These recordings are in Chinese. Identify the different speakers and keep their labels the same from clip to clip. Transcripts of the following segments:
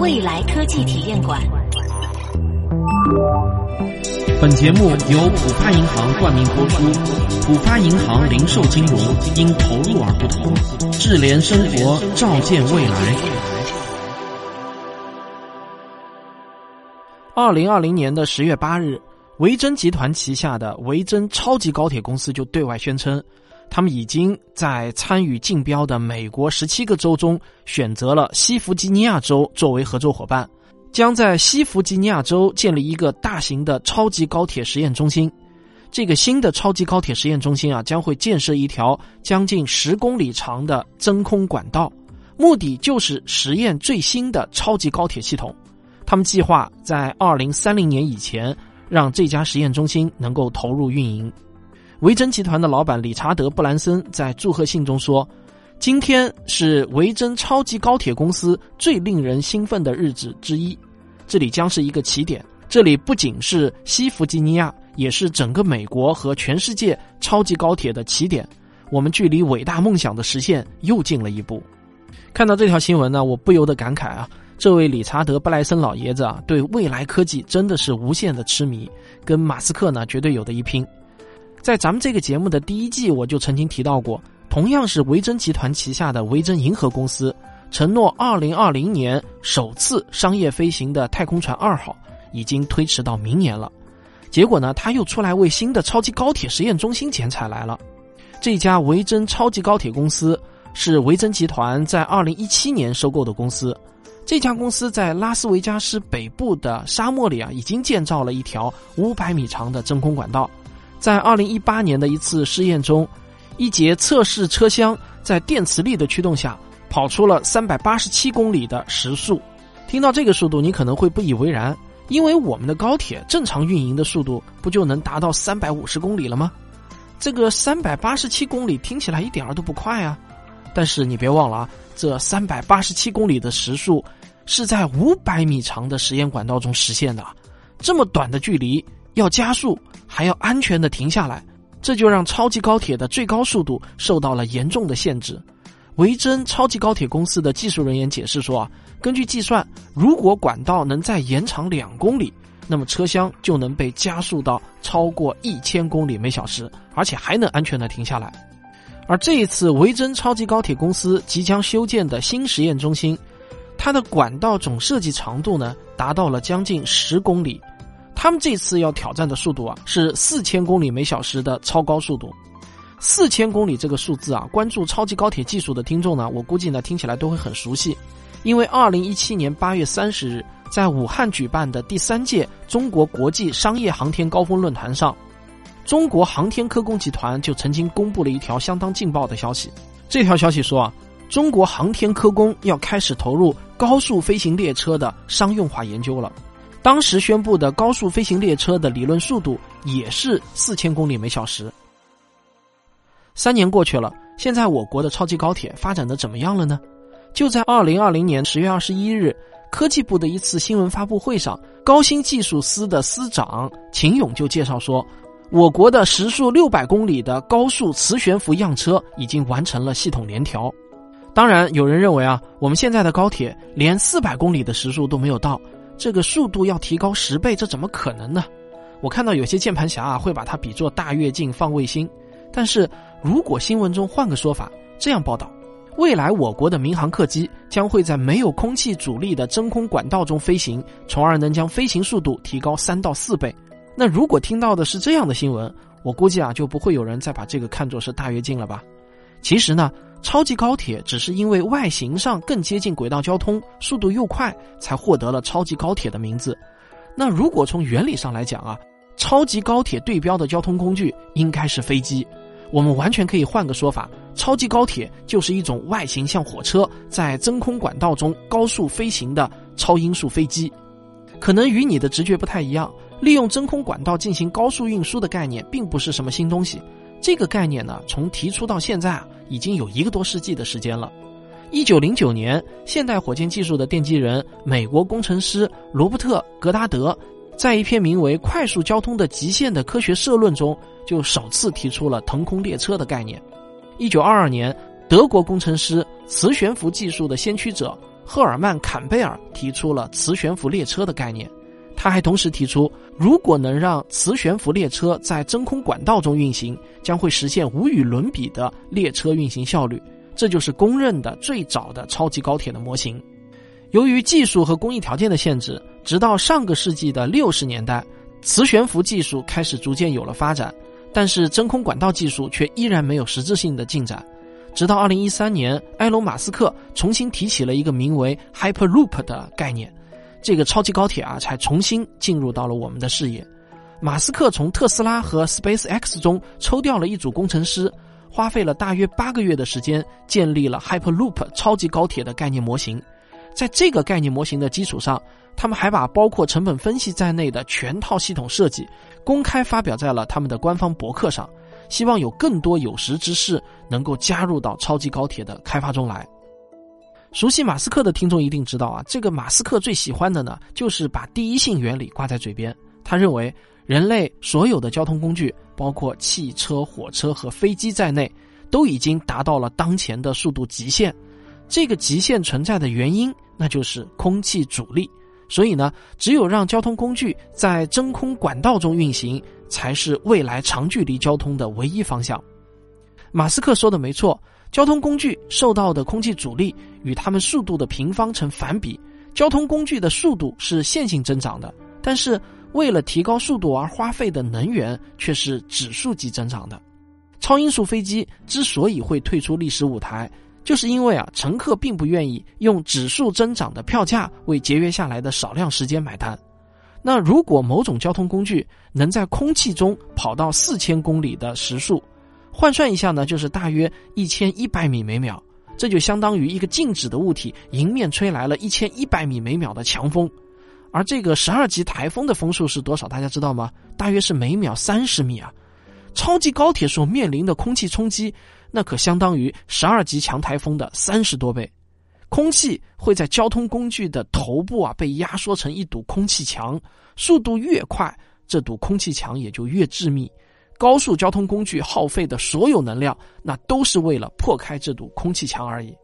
Speaker 1: 未来科技体验馆。
Speaker 2: 本节目由浦发银行冠名播出，浦发银行零售金融因投入而不同，智联生活，照见未来。
Speaker 3: 二零二零年的十月八日，维珍集团旗下的维珍超级高铁公司就对外宣称。他们已经在参与竞标的美国十七个州中选择了西弗吉尼亚州作为合作伙伴，将在西弗吉尼亚州建立一个大型的超级高铁实验中心。这个新的超级高铁实验中心啊，将会建设一条将近十公里长的真空管道，目的就是实验最新的超级高铁系统。他们计划在二零三零年以前让这家实验中心能够投入运营。维珍集团的老板理查德·布兰森在祝贺信中说：“今天是维珍超级高铁公司最令人兴奋的日子之一。这里将是一个起点，这里不仅是西弗吉尼亚，也是整个美国和全世界超级高铁的起点。我们距离伟大梦想的实现又近了一步。”看到这条新闻呢，我不由得感慨啊，这位理查德·布莱森老爷子啊，对未来科技真的是无限的痴迷，跟马斯克呢绝对有的一拼。在咱们这个节目的第一季，我就曾经提到过，同样是维珍集团旗下的维珍银河公司，承诺二零二零年首次商业飞行的太空船二号已经推迟到明年了。结果呢，他又出来为新的超级高铁实验中心剪彩来了。这家维珍超级高铁公司是维珍集团在二零一七年收购的公司。这家公司在拉斯维加斯北部的沙漠里啊，已经建造了一条五百米长的真空管道。在二零一八年的一次试验中，一节测试车厢在电磁力的驱动下跑出了三百八十七公里的时速。听到这个速度，你可能会不以为然，因为我们的高铁正常运营的速度不就能达到三百五十公里了吗？这个三百八十七公里听起来一点儿都不快啊！但是你别忘了啊，这三百八十七公里的时速是在五百米长的实验管道中实现的，这么短的距离。要加速，还要安全的停下来，这就让超级高铁的最高速度受到了严重的限制。维珍超级高铁公司的技术人员解释说啊，根据计算，如果管道能再延长两公里，那么车厢就能被加速到超过一千公里每小时，而且还能安全的停下来。而这一次维珍超级高铁公司即将修建的新实验中心，它的管道总设计长度呢，达到了将近十公里。他们这次要挑战的速度啊，是四千公里每小时的超高速度。四千公里这个数字啊，关注超级高铁技术的听众呢，我估计呢听起来都会很熟悉，因为二零一七年八月三十日在武汉举办的第三届中国国际商业航天高峰论坛上，中国航天科工集团就曾经公布了一条相当劲爆的消息。这条消息说啊，中国航天科工要开始投入高速飞行列车的商用化研究了。当时宣布的高速飞行列车的理论速度也是四千公里每小时。三年过去了，现在我国的超级高铁发展的怎么样了呢？就在二零二零年十月二十一日，科技部的一次新闻发布会上，高新技术司的司长秦勇就介绍说，我国的时速六百公里的高速磁悬浮样车已经完成了系统联调。当然，有人认为啊，我们现在的高铁连四百公里的时速都没有到。这个速度要提高十倍，这怎么可能呢？我看到有些键盘侠啊会把它比作大跃进放卫星，但是如果新闻中换个说法，这样报道：未来我国的民航客机将会在没有空气阻力的真空管道中飞行，从而能将飞行速度提高三到四倍。那如果听到的是这样的新闻，我估计啊就不会有人再把这个看作是大跃进了吧？其实呢。超级高铁只是因为外形上更接近轨道交通，速度又快，才获得了超级高铁的名字。那如果从原理上来讲啊，超级高铁对标的交通工具应该是飞机。我们完全可以换个说法，超级高铁就是一种外形像火车，在真空管道中高速飞行的超音速飞机。可能与你的直觉不太一样，利用真空管道进行高速运输的概念并不是什么新东西。这个概念呢，从提出到现在啊，已经有一个多世纪的时间了。一九零九年，现代火箭技术的奠基人美国工程师罗伯特·格达德，在一篇名为《快速交通的极限》的科学社论中，就首次提出了腾空列车的概念。一九二二年，德国工程师磁悬浮技术的先驱者赫尔曼·坎贝尔提出了磁悬浮列车的概念。他还同时提出，如果能让磁悬浮列车在真空管道中运行，将会实现无与伦比的列车运行效率。这就是公认的最早的超级高铁的模型。由于技术和工艺条件的限制，直到上个世纪的六十年代，磁悬浮技术开始逐渐有了发展，但是真空管道技术却依然没有实质性的进展。直到二零一三年，埃隆·马斯克重新提起了一个名为 “Hyperloop” 的概念。这个超级高铁啊，才重新进入到了我们的视野。马斯克从特斯拉和 Space X 中抽调了一组工程师，花费了大约八个月的时间，建立了 Hyperloop 超级高铁的概念模型。在这个概念模型的基础上，他们还把包括成本分析在内的全套系统设计公开发表在了他们的官方博客上，希望有更多有识之士能够加入到超级高铁的开发中来。熟悉马斯克的听众一定知道啊，这个马斯克最喜欢的呢，就是把第一性原理挂在嘴边。他认为，人类所有的交通工具，包括汽车、火车和飞机在内，都已经达到了当前的速度极限。这个极限存在的原因，那就是空气阻力。所以呢，只有让交通工具在真空管道中运行，才是未来长距离交通的唯一方向。马斯克说的没错。交通工具受到的空气阻力与它们速度的平方成反比，交通工具的速度是线性增长的，但是为了提高速度而花费的能源却是指数级增长的。超音速飞机之所以会退出历史舞台，就是因为啊，乘客并不愿意用指数增长的票价为节约下来的少量时间买单。那如果某种交通工具能在空气中跑到四千公里的时速，换算一下呢，就是大约一千一百米每秒，这就相当于一个静止的物体迎面吹来了一千一百米每秒的强风，而这个十二级台风的风速是多少？大家知道吗？大约是每秒三十米啊！超级高铁所面临的空气冲击，那可相当于十二级强台风的三十多倍。空气会在交通工具的头部啊被压缩成一堵空气墙，速度越快，这堵空气墙也就越致密。高速交通工具耗费的所有能量，那都是为了破开这堵空气墙而已。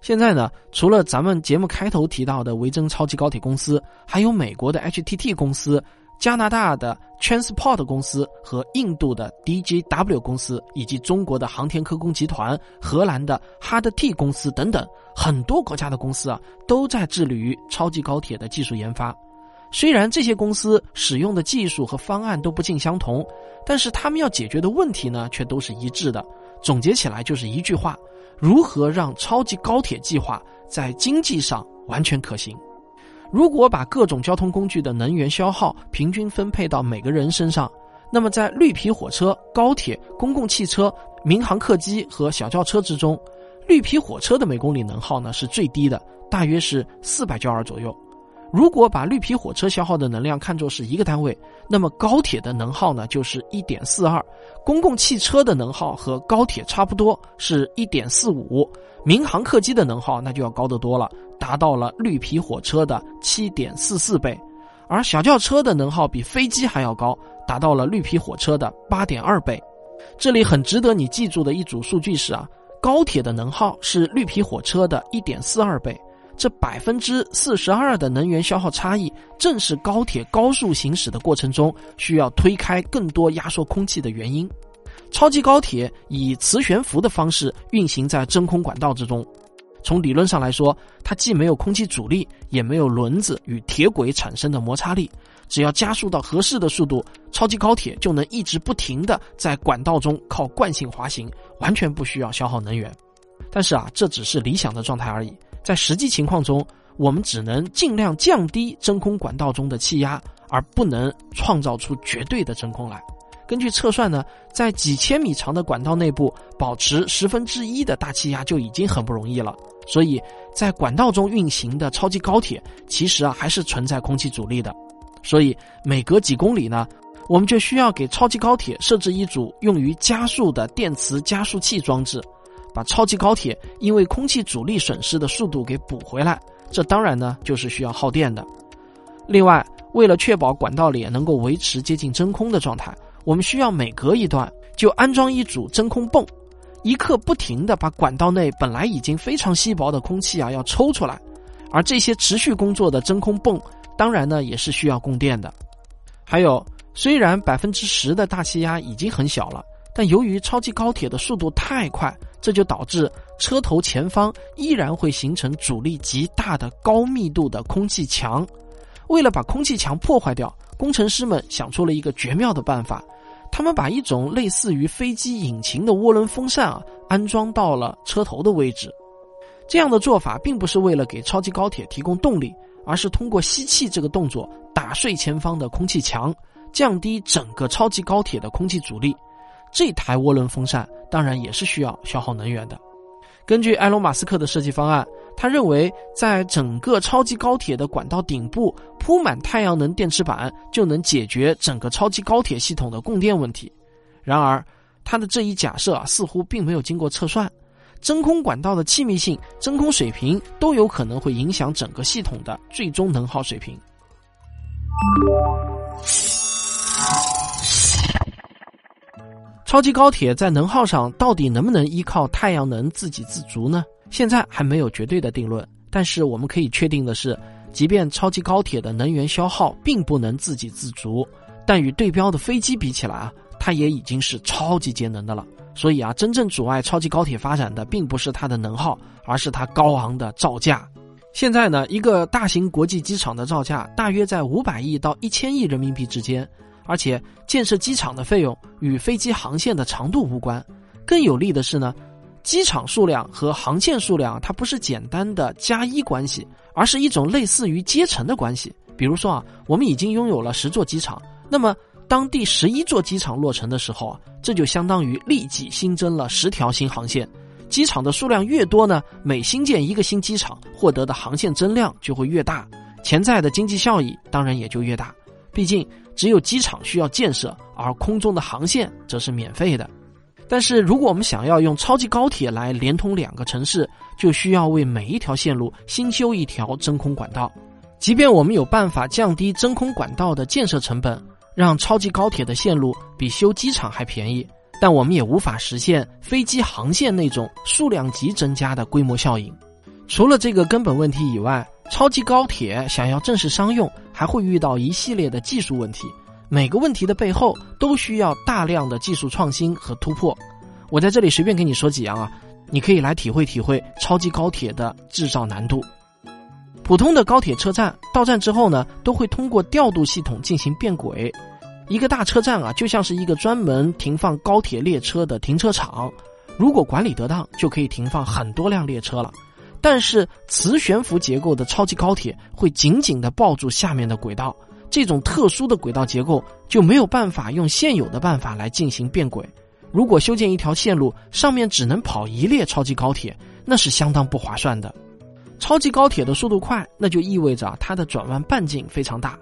Speaker 3: 现在呢，除了咱们节目开头提到的维珍超级高铁公司，还有美国的 HTT 公司、加拿大的 Transport 公司和印度的 DJW 公司，以及中国的航天科工集团、荷兰的哈德 T 公司等等，很多国家的公司啊，都在致力于超级高铁的技术研发。虽然这些公司使用的技术和方案都不尽相同，但是他们要解决的问题呢，却都是一致的。总结起来就是一句话：如何让超级高铁计划在经济上完全可行？如果把各种交通工具的能源消耗平均分配到每个人身上，那么在绿皮火车、高铁、公共汽车、民航客机和小轿车之中，绿皮火车的每公里能耗呢是最低的，大约是四百焦耳左右。如果把绿皮火车消耗的能量看作是一个单位，那么高铁的能耗呢就是一点四二，公共汽车的能耗和高铁差不多是一点四五，民航客机的能耗那就要高得多了，达到了绿皮火车的七点四四倍，而小轿车的能耗比飞机还要高，达到了绿皮火车的八点二倍。这里很值得你记住的一组数据是啊，高铁的能耗是绿皮火车的一点四二倍。这百分之四十二的能源消耗差异，正是高铁高速行驶的过程中需要推开更多压缩空气的原因。超级高铁以磁悬浮的方式运行在真空管道之中，从理论上来说，它既没有空气阻力，也没有轮子与铁轨产生的摩擦力。只要加速到合适的速度，超级高铁就能一直不停的在管道中靠惯性滑行，完全不需要消耗能源。但是啊，这只是理想的状态而已。在实际情况中，我们只能尽量降低真空管道中的气压，而不能创造出绝对的真空来。根据测算呢，在几千米长的管道内部保持十分之一的大气压就已经很不容易了。所以在管道中运行的超级高铁，其实啊还是存在空气阻力的。所以每隔几公里呢，我们就需要给超级高铁设置一组用于加速的电磁加速器装置。把超级高铁因为空气阻力损失的速度给补回来，这当然呢就是需要耗电的。另外，为了确保管道里能够维持接近真空的状态，我们需要每隔一段就安装一组真空泵，一刻不停的把管道内本来已经非常稀薄的空气啊要抽出来。而这些持续工作的真空泵，当然呢也是需要供电的。还有，虽然百分之十的大气压已经很小了，但由于超级高铁的速度太快，这就导致车头前方依然会形成阻力极大的高密度的空气墙。为了把空气墙破坏掉，工程师们想出了一个绝妙的办法，他们把一种类似于飞机引擎的涡轮风扇啊安装到了车头的位置。这样的做法并不是为了给超级高铁提供动力，而是通过吸气这个动作打碎前方的空气墙，降低整个超级高铁的空气阻力。这台涡轮风扇当然也是需要消耗能源的。根据埃隆·马斯克的设计方案，他认为在整个超级高铁的管道顶部铺满太阳能电池板，就能解决整个超级高铁系统的供电问题。然而，他的这一假设啊，似乎并没有经过测算。真空管道的气密性、真空水平都有可能会影响整个系统的最终能耗水平。超级高铁在能耗上到底能不能依靠太阳能自给自足呢？现在还没有绝对的定论。但是我们可以确定的是，即便超级高铁的能源消耗并不能自给自足，但与对标的飞机比起来啊，它也已经是超级节能的了。所以啊，真正阻碍超级高铁发展的，并不是它的能耗，而是它高昂的造价。现在呢，一个大型国际机场的造价大约在五百亿到一千亿人民币之间。而且建设机场的费用与飞机航线的长度无关，更有利的是呢，机场数量和航线数量它不是简单的加一关系，而是一种类似于阶乘的关系。比如说啊，我们已经拥有了十座机场，那么当第十一座机场落成的时候啊，这就相当于立即新增了十条新航线。机场的数量越多呢，每新建一个新机场获得的航线增量就会越大，潜在的经济效益当然也就越大。毕竟。只有机场需要建设，而空中的航线则是免费的。但是，如果我们想要用超级高铁来连通两个城市，就需要为每一条线路新修一条真空管道。即便我们有办法降低真空管道的建设成本，让超级高铁的线路比修机场还便宜，但我们也无法实现飞机航线那种数量级增加的规模效应。除了这个根本问题以外，超级高铁想要正式商用，还会遇到一系列的技术问题。每个问题的背后都需要大量的技术创新和突破。我在这里随便给你说几样啊，你可以来体会体会超级高铁的制造难度。普通的高铁车站到站之后呢，都会通过调度系统进行变轨。一个大车站啊，就像是一个专门停放高铁列车的停车场，如果管理得当，就可以停放很多辆列车了。但是磁悬浮结构的超级高铁会紧紧地抱住下面的轨道，这种特殊的轨道结构就没有办法用现有的办法来进行变轨。如果修建一条线路，上面只能跑一列超级高铁，那是相当不划算的。超级高铁的速度快，那就意味着它的转弯半径非常大，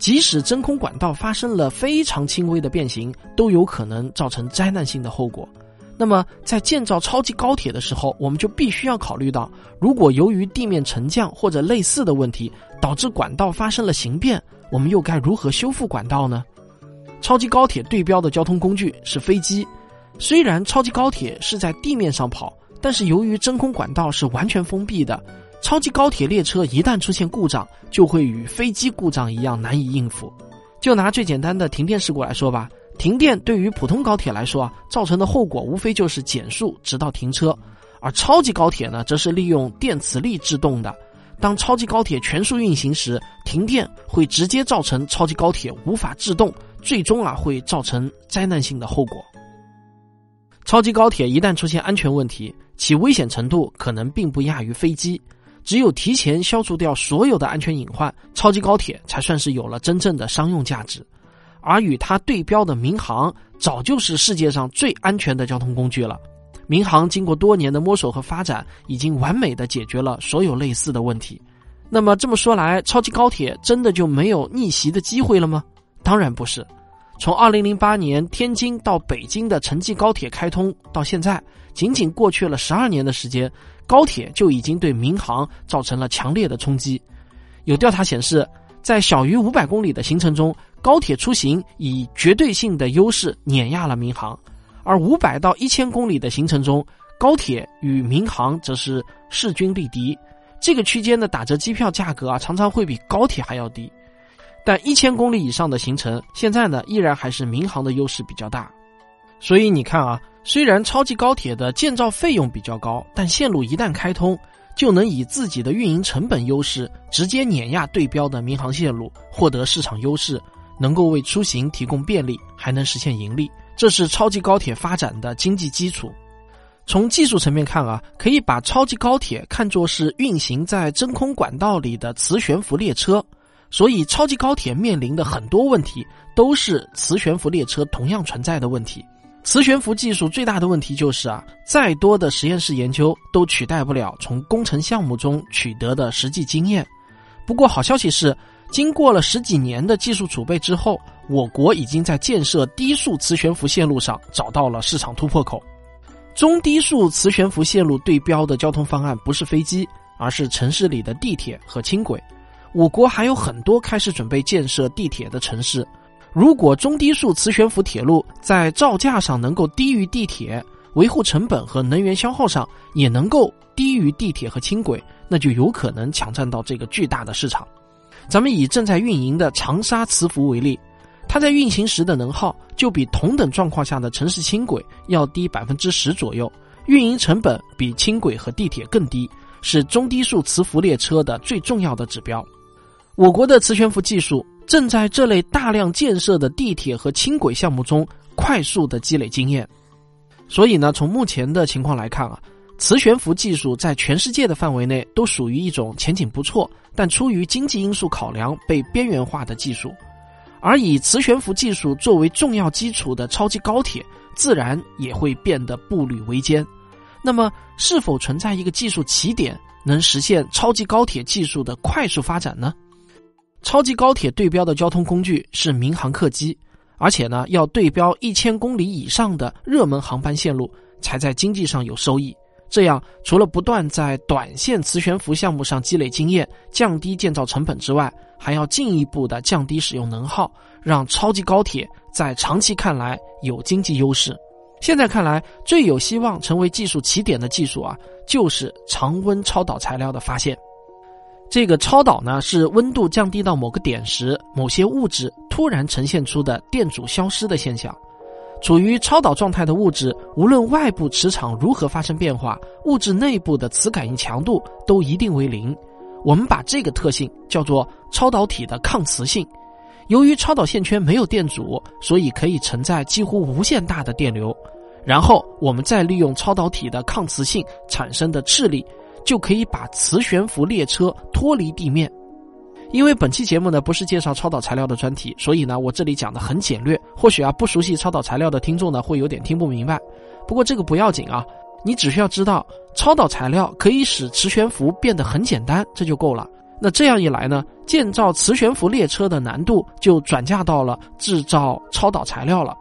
Speaker 3: 即使真空管道发生了非常轻微的变形，都有可能造成灾难性的后果。那么，在建造超级高铁的时候，我们就必须要考虑到，如果由于地面沉降或者类似的问题导致管道发生了形变，我们又该如何修复管道呢？超级高铁对标的交通工具是飞机，虽然超级高铁是在地面上跑，但是由于真空管道是完全封闭的，超级高铁列车一旦出现故障，就会与飞机故障一样难以应付。就拿最简单的停电事故来说吧。停电对于普通高铁来说啊，造成的后果无非就是减速直到停车，而超级高铁呢，则是利用电磁力制动的。当超级高铁全速运行时，停电会直接造成超级高铁无法制动，最终啊会造成灾难性的后果。超级高铁一旦出现安全问题，其危险程度可能并不亚于飞机。只有提前消除掉所有的安全隐患，超级高铁才算是有了真正的商用价值。而与它对标的民航，早就是世界上最安全的交通工具了。民航经过多年的摸索和发展，已经完美的解决了所有类似的问题。那么这么说来，超级高铁真的就没有逆袭的机会了吗？当然不是。从2008年天津到北京的城际高铁开通到现在，仅仅过去了十二年的时间，高铁就已经对民航造成了强烈的冲击。有调查显示。在小于五百公里的行程中，高铁出行以绝对性的优势碾压了民航；而五百到一千公里的行程中，高铁与民航则是势均力敌。这个区间的打折机票价格啊，常常会比高铁还要低。但一千公里以上的行程，现在呢依然还是民航的优势比较大。所以你看啊，虽然超级高铁的建造费用比较高，但线路一旦开通，就能以自己的运营成本优势直接碾压对标的民航线路，获得市场优势，能够为出行提供便利，还能实现盈利。这是超级高铁发展的经济基础。从技术层面看啊，可以把超级高铁看作是运行在真空管道里的磁悬浮列车。所以，超级高铁面临的很多问题都是磁悬浮列车同样存在的问题。磁悬浮技术最大的问题就是啊，再多的实验室研究都取代不了从工程项目中取得的实际经验。不过，好消息是，经过了十几年的技术储备之后，我国已经在建设低速磁悬浮线路上找到了市场突破口。中低速磁悬浮线路对标的交通方案不是飞机，而是城市里的地铁和轻轨。我国还有很多开始准备建设地铁的城市，如果中低速磁悬浮铁路在造价上能够低于地铁，维护成本和能源消耗上也能够低于地铁和轻轨，那就有可能抢占到这个巨大的市场。咱们以正在运营的长沙磁浮为例，它在运行时的能耗就比同等状况下的城市轻轨要低百分之十左右，运营成本比轻轨和地铁更低，是中低速磁浮列车的最重要的指标。我国的磁悬浮技术正在这类大量建设的地铁和轻轨项目中快速的积累经验，所以呢，从目前的情况来看啊，磁悬浮技术在全世界的范围内都属于一种前景不错，但出于经济因素考量被边缘化的技术，而以磁悬浮技术作为重要基础的超级高铁，自然也会变得步履维艰。那么，是否存在一个技术起点，能实现超级高铁技术的快速发展呢？超级高铁对标的交通工具是民航客机，而且呢，要对标一千公里以上的热门航班线路，才在经济上有收益。这样，除了不断在短线磁悬浮项目上积累经验，降低建造成本之外，还要进一步的降低使用能耗，让超级高铁在长期看来有经济优势。现在看来，最有希望成为技术起点的技术啊，就是常温超导材料的发现。这个超导呢，是温度降低到某个点时，某些物质突然呈现出的电阻消失的现象。处于超导状态的物质，无论外部磁场如何发生变化，物质内部的磁感应强度都一定为零。我们把这个特性叫做超导体的抗磁性。由于超导线圈没有电阻，所以可以承载几乎无限大的电流。然后我们再利用超导体的抗磁性产生的斥力。就可以把磁悬浮列车脱离地面。因为本期节目呢不是介绍超导材料的专题，所以呢我这里讲的很简略。或许啊不熟悉超导材料的听众呢会有点听不明白。不过这个不要紧啊，你只需要知道超导材料可以使磁悬浮变得很简单，这就够了。那这样一来呢，建造磁悬浮列车的难度就转嫁到了制造超导材料了。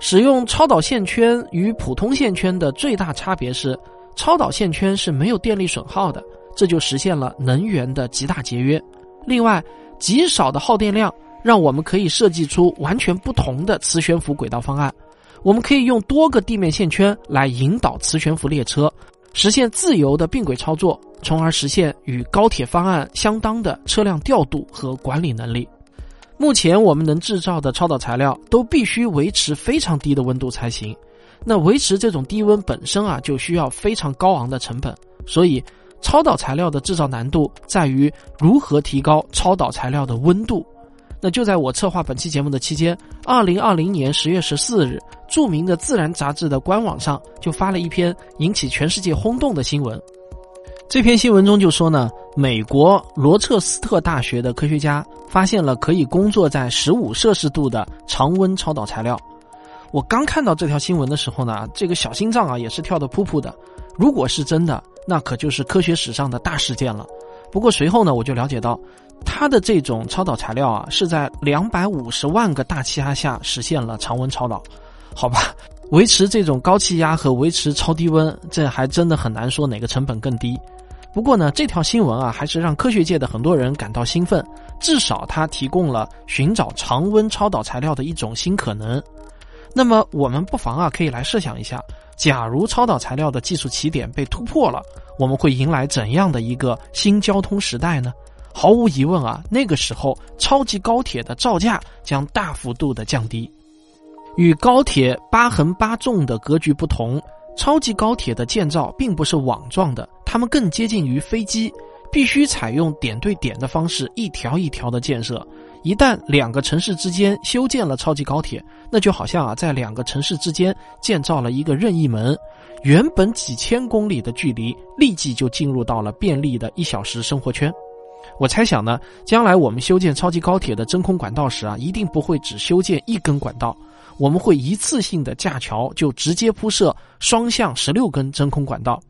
Speaker 3: 使用超导线圈与普通线圈的最大差别是。超导线圈是没有电力损耗的，这就实现了能源的极大节约。另外，极少的耗电量让我们可以设计出完全不同的磁悬浮轨道方案。我们可以用多个地面线圈来引导磁悬浮列车，实现自由的并轨操作，从而实现与高铁方案相当的车辆调度和管理能力。目前我们能制造的超导材料都必须维持非常低的温度才行。那维持这种低温本身啊，就需要非常高昂的成本，所以超导材料的制造难度在于如何提高超导材料的温度。那就在我策划本期节目的期间，二零二零年十月十四日，著名的《自然》杂志的官网上就发了一篇引起全世界轰动的新闻。这篇新闻中就说呢，美国罗彻斯特大学的科学家发现了可以工作在十五摄氏度的常温超导材料。我刚看到这条新闻的时候呢，这个小心脏啊也是跳得扑扑的。如果是真的，那可就是科学史上的大事件了。不过随后呢，我就了解到，它的这种超导材料啊，是在两百五十万个大气压下实现了常温超导。好吧，维持这种高气压和维持超低温，这还真的很难说哪个成本更低。不过呢，这条新闻啊，还是让科学界的很多人感到兴奋，至少它提供了寻找常温超导材料的一种新可能。那么我们不妨啊，可以来设想一下，假如超导材料的技术起点被突破了，我们会迎来怎样的一个新交通时代呢？毫无疑问啊，那个时候超级高铁的造价将大幅度的降低。与高铁八横八纵的格局不同，超级高铁的建造并不是网状的，它们更接近于飞机，必须采用点对点的方式，一条一条的建设。一旦两个城市之间修建了超级高铁，那就好像啊，在两个城市之间建造了一个任意门，原本几千公里的距离，立即就进入到了便利的一小时生活圈。我猜想呢，将来我们修建超级高铁的真空管道时啊，一定不会只修建一根管道，我们会一次性的架桥就直接铺设双向十六根真空管道，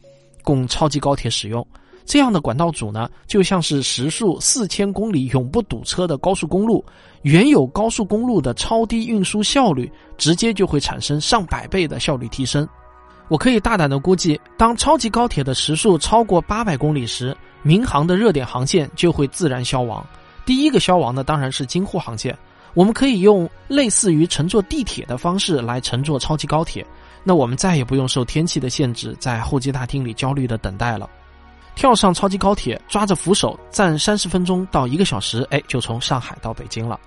Speaker 3: 供超级高铁使用。这样的管道组呢，就像是时速四千公里永不堵车的高速公路，原有高速公路的超低运输效率，直接就会产生上百倍的效率提升。我可以大胆的估计，当超级高铁的时速超过八百公里时，民航的热点航线就会自然消亡。第一个消亡的当然是京沪航线。我们可以用类似于乘坐地铁的方式来乘坐超级高铁，那我们再也不用受天气的限制，在候机大厅里焦虑的等待了。跳上超级高铁，抓着扶手，站三十分钟到一个小时，哎，就从上海到北京了。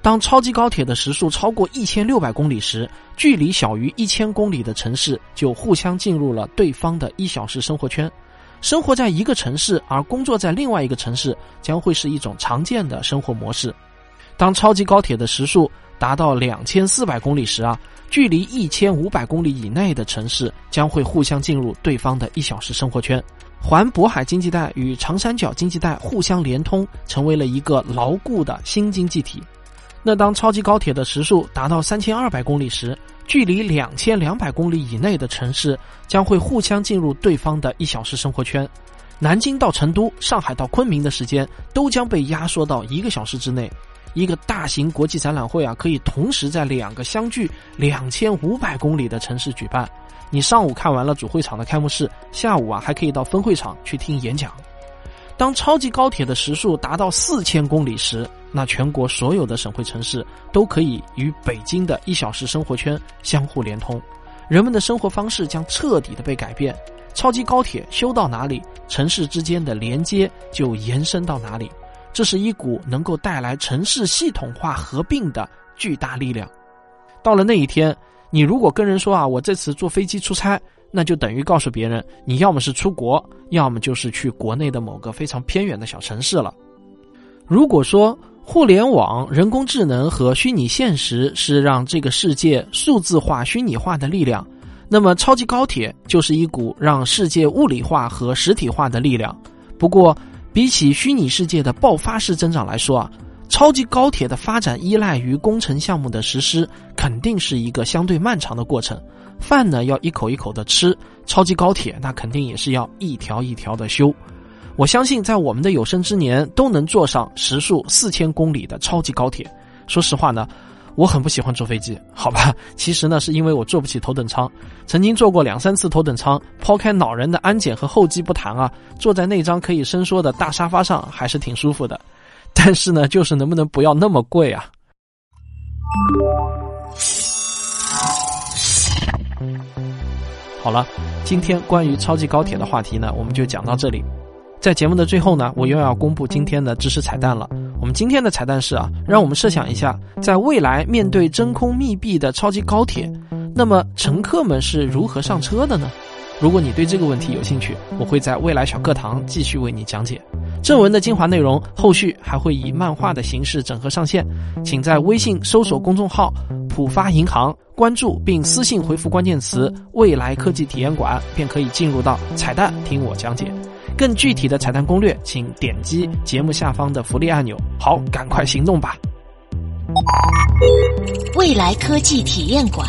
Speaker 3: 当超级高铁的时速超过一千六百公里时，距离小于一千公里的城市就互相进入了对方的一小时生活圈。生活在一个城市而工作在另外一个城市，将会是一种常见的生活模式。当超级高铁的时速达到两千四百公里时啊，距离一千五百公里以内的城市将会互相进入对方的一小时生活圈。环渤海经济带与长三角经济带互相连通，成为了一个牢固的新经济体。那当超级高铁的时速达到三千二百公里时，距离两千两百公里以内的城市将会互相进入对方的一小时生活圈。南京到成都、上海到昆明的时间都将被压缩到一个小时之内。一个大型国际展览会啊，可以同时在两个相距两千五百公里的城市举办。你上午看完了主会场的开幕式，下午啊还可以到分会场去听演讲。当超级高铁的时速达到四千公里时，那全国所有的省会城市都可以与北京的一小时生活圈相互连通，人们的生活方式将彻底的被改变。超级高铁修到哪里，城市之间的连接就延伸到哪里，这是一股能够带来城市系统化合并的巨大力量。到了那一天。你如果跟人说啊，我这次坐飞机出差，那就等于告诉别人，你要么是出国，要么就是去国内的某个非常偏远的小城市了。如果说互联网、人工智能和虚拟现实是让这个世界数字化、虚拟化的力量，那么超级高铁就是一股让世界物理化和实体化的力量。不过，比起虚拟世界的爆发式增长来说啊。超级高铁的发展依赖于工程项目的实施，肯定是一个相对漫长的过程。饭呢要一口一口的吃，超级高铁那肯定也是要一条一条的修。我相信在我们的有生之年都能坐上时速四千公里的超级高铁。说实话呢，我很不喜欢坐飞机，好吧？其实呢是因为我坐不起头等舱，曾经坐过两三次头等舱，抛开恼人的安检和候机不谈啊，坐在那张可以伸缩的大沙发上还是挺舒服的。但是呢，就是能不能不要那么贵啊？好了，今天关于超级高铁的话题呢，我们就讲到这里。在节目的最后呢，我又要公布今天的知识彩蛋了。我们今天的彩蛋是啊，让我们设想一下，在未来面对真空密闭的超级高铁，那么乘客们是如何上车的呢？如果你对这个问题有兴趣，我会在未来小课堂继续为你讲解。正文的精华内容，后续还会以漫画的形式整合上线，请在微信搜索公众号“浦发银行”，关注并私信回复关键词“未来科技体验馆”，便可以进入到彩蛋听我讲解。更具体的彩蛋攻略，请点击节目下方的福利按钮。好，赶快行动吧！
Speaker 1: 未来科技体验馆。